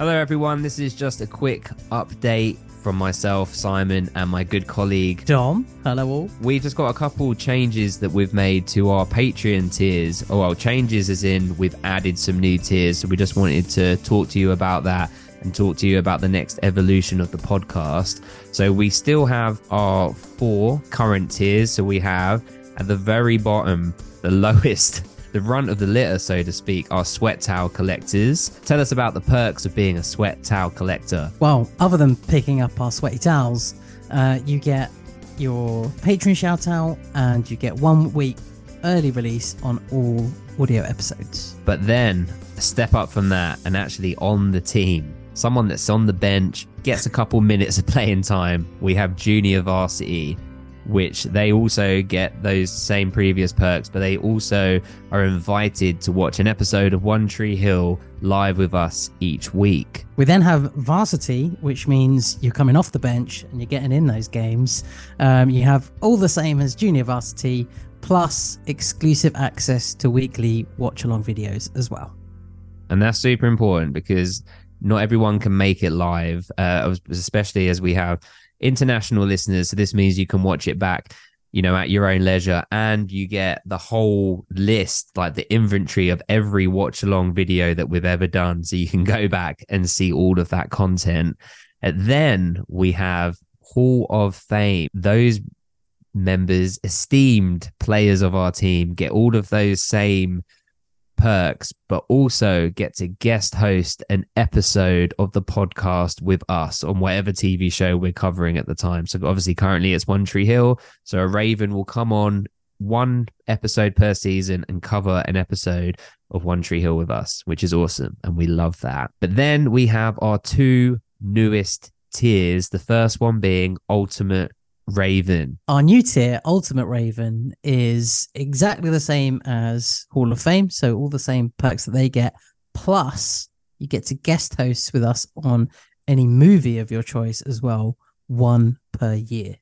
Hello, everyone. This is just a quick update from myself, Simon, and my good colleague Dom. Hello, all. We've just got a couple changes that we've made to our Patreon tiers. Oh, well, changes as in we've added some new tiers. So we just wanted to talk to you about that and talk to you about the next evolution of the podcast. So we still have our four current tiers. So we have at the very bottom, the lowest the runt of the litter, so to speak, are sweat towel collectors. Tell us about the perks of being a sweat towel collector. Well, other than picking up our sweaty towels, uh, you get your patron shout out and you get one week early release on all audio episodes. But then a step up from that and actually on the team. Someone that's on the bench gets a couple minutes of playing time. We have junior varsity which they also get those same previous perks, but they also are invited to watch an episode of One Tree Hill live with us each week. We then have varsity, which means you're coming off the bench and you're getting in those games. Um, you have all the same as junior varsity, plus exclusive access to weekly watch along videos as well. And that's super important because not everyone can make it live, uh, especially as we have international listeners. So this means you can watch it back, you know, at your own leisure and you get the whole list, like the inventory of every watch along video that we've ever done. So you can go back and see all of that content. And then we have Hall of Fame. Those members, esteemed players of our team, get all of those same perks, but also get to guest host an episode of the podcast with us on whatever TV show we're covering at the time. So obviously, currently it's One Tree Hill. So a Raven will come on one episode per season and cover an episode of One Tree Hill with us, which is awesome. And we love that. But then we have our two newest tiers. The first one being Ultimate Raven. Our new tier, Ultimate Raven, is exactly the same as Hall of Fame. So all the same perks that they get. Plus, you get to guest host with us on any movie of your choice as well, one per year.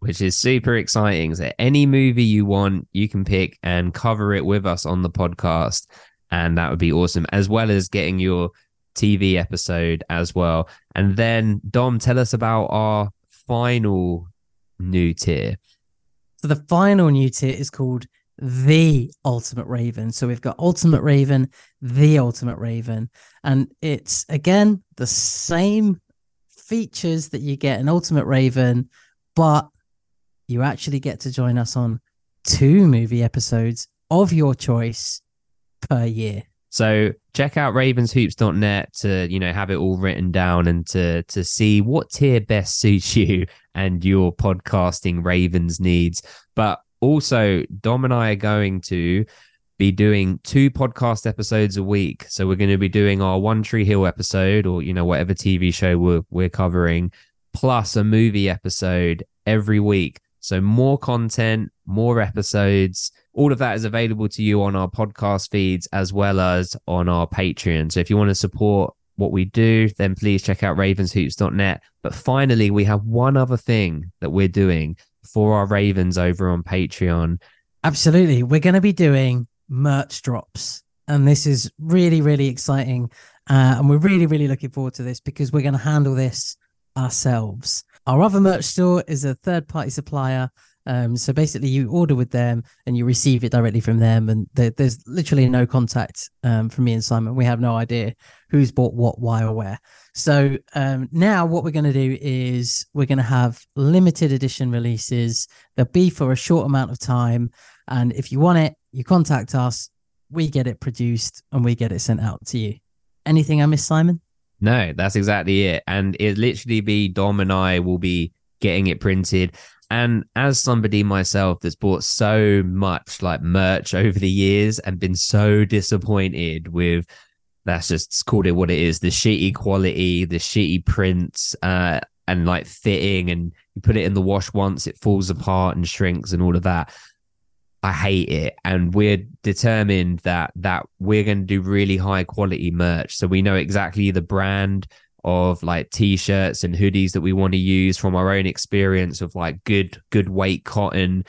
Which is super exciting. So any movie you want, you can pick and cover it with us on the podcast. And that would be awesome, as well as getting your TV episode as well. And then, Dom, tell us about our final new tier? So the final new tier is called the Ultimate Raven. So we've got Ultimate Raven, the Ultimate Raven, and it's again the same features that you get in Ultimate Raven, but you actually get to join us on two movie episodes of your choice per year. So check out ravenshoops.net to, you know, have it all written down and to to see what tier best suits you and your podcasting Ravens needs. But also Dom and I are going to be doing two podcast episodes a week. So we're going to be doing our One Tree Hill episode or, you know, whatever TV show we're, we're covering, plus a movie episode every week. So more content, more episodes. All of that is available to you on our podcast feeds as well as on our Patreon. So if you want to support what we do, then please check out ravenshoops.net. But finally, we have one other thing that we're doing for our Ravens over on Patreon. Absolutely. We're going to be doing merch drops. And this is really, really exciting. Uh, and we're really, really looking forward to this because we're going to handle this ourselves. Our other merch store is a third party supplier. Um, so basically, you order with them and you receive it directly from them, and there, there's literally no contact um, from me and Simon. We have no idea who's bought what, why, or where. So um, now, what we're going to do is we're going to have limited edition releases. They'll be for a short amount of time, and if you want it, you contact us. We get it produced and we get it sent out to you. Anything I miss, Simon? No, that's exactly it. And it literally be Dom and I will be getting it printed. And as somebody myself that's bought so much like merch over the years and been so disappointed with that's just called it what it is the shitty quality, the shitty prints, uh, and like fitting, and you put it in the wash once, it falls apart and shrinks and all of that. I hate it. And we're determined that that we're going to do really high quality merch. So we know exactly the brand of like t-shirts and hoodies that we want to use from our own experience of like good good weight cotton,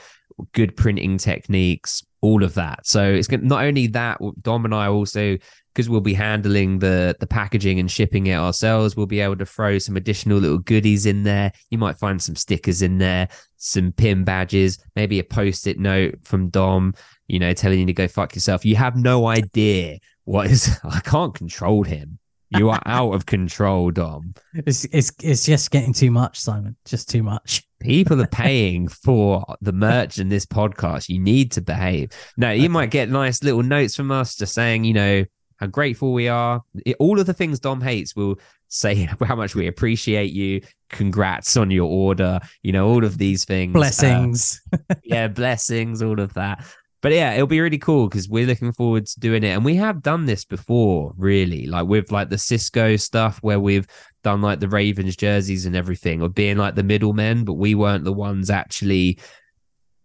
good printing techniques. All of that. So it's not only that, Dom and I also because we'll be handling the the packaging and shipping it ourselves. We'll be able to throw some additional little goodies in there. You might find some stickers in there, some pin badges, maybe a post it note from Dom. You know, telling you to go fuck yourself. You have no idea what is. I can't control him. You are out of control, Dom. It's it's it's just getting too much, Simon. Just too much. People are paying for the merch in this podcast. You need to behave. Now, you might get nice little notes from us just saying, you know, how grateful we are. It, all of the things Dom hates will say how much we appreciate you. Congrats on your order. You know, all of these things. Blessings. Uh, yeah, blessings, all of that. But yeah, it'll be really cool because we're looking forward to doing it. And we have done this before, really, like with like the Cisco stuff where we've done like the Ravens jerseys and everything, or being like the middlemen, but we weren't the ones actually,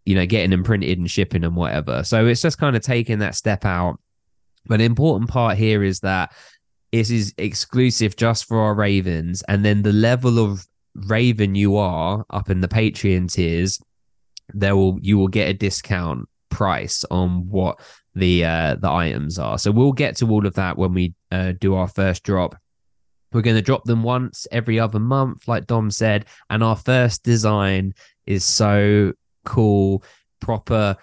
you know, getting them printed and shipping and whatever. So it's just kind of taking that step out. But the important part here is that it is exclusive just for our Ravens. And then the level of Raven you are up in the Patreon tiers, there will you will get a discount price on what the uh, the items are. So we'll get to all of that when we uh, do our first drop. We're going to drop them once every other month, like Dom said, and our first design is so cool, proper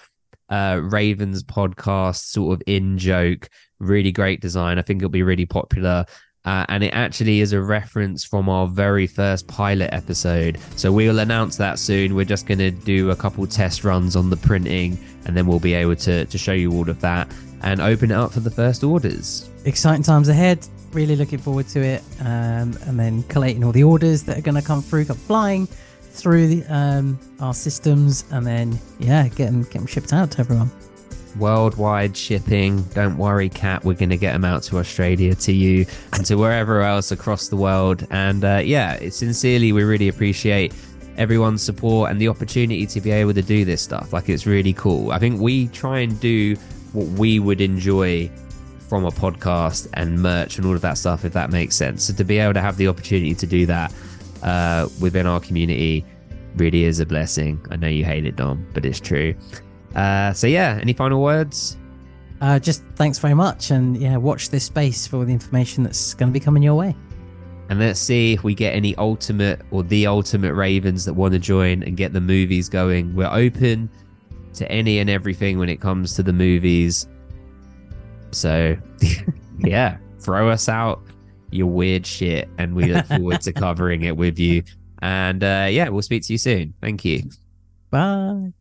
uh, Ravens podcast sort of in joke, really great design. I think it'll be really popular. Uh, and it actually is a reference from our very first pilot episode. So we'll announce that soon. We're just going to do a couple test runs on the printing, and then we'll be able to to show you all of that and open it up for the first orders. Exciting times ahead. Really looking forward to it. Um, and then collating all the orders that are going to come through, come flying through the, um, our systems, and then yeah, get them get them shipped out to everyone worldwide shipping. Don't worry, Cat. We're going to get them out to Australia, to you, and to wherever else across the world. And uh, yeah, sincerely, we really appreciate everyone's support and the opportunity to be able to do this stuff. Like, it's really cool. I think we try and do what we would enjoy from a podcast and merch and all of that stuff, if that makes sense. So to be able to have the opportunity to do that uh, within our community really is a blessing. I know you hate it, Dom, but it's true. Uh, so yeah, any final words? Uh, just thanks very much, and yeah, watch this space for the information that's going to be coming your way. And let's see if we get any ultimate or the ultimate Ravens that want to join and get the movies going. We're open to any and everything when it comes to the movies. So, yeah, throw us out your weird shit, and we look forward to covering it with you. And uh, yeah, we'll speak to you soon. Thank you. Bye.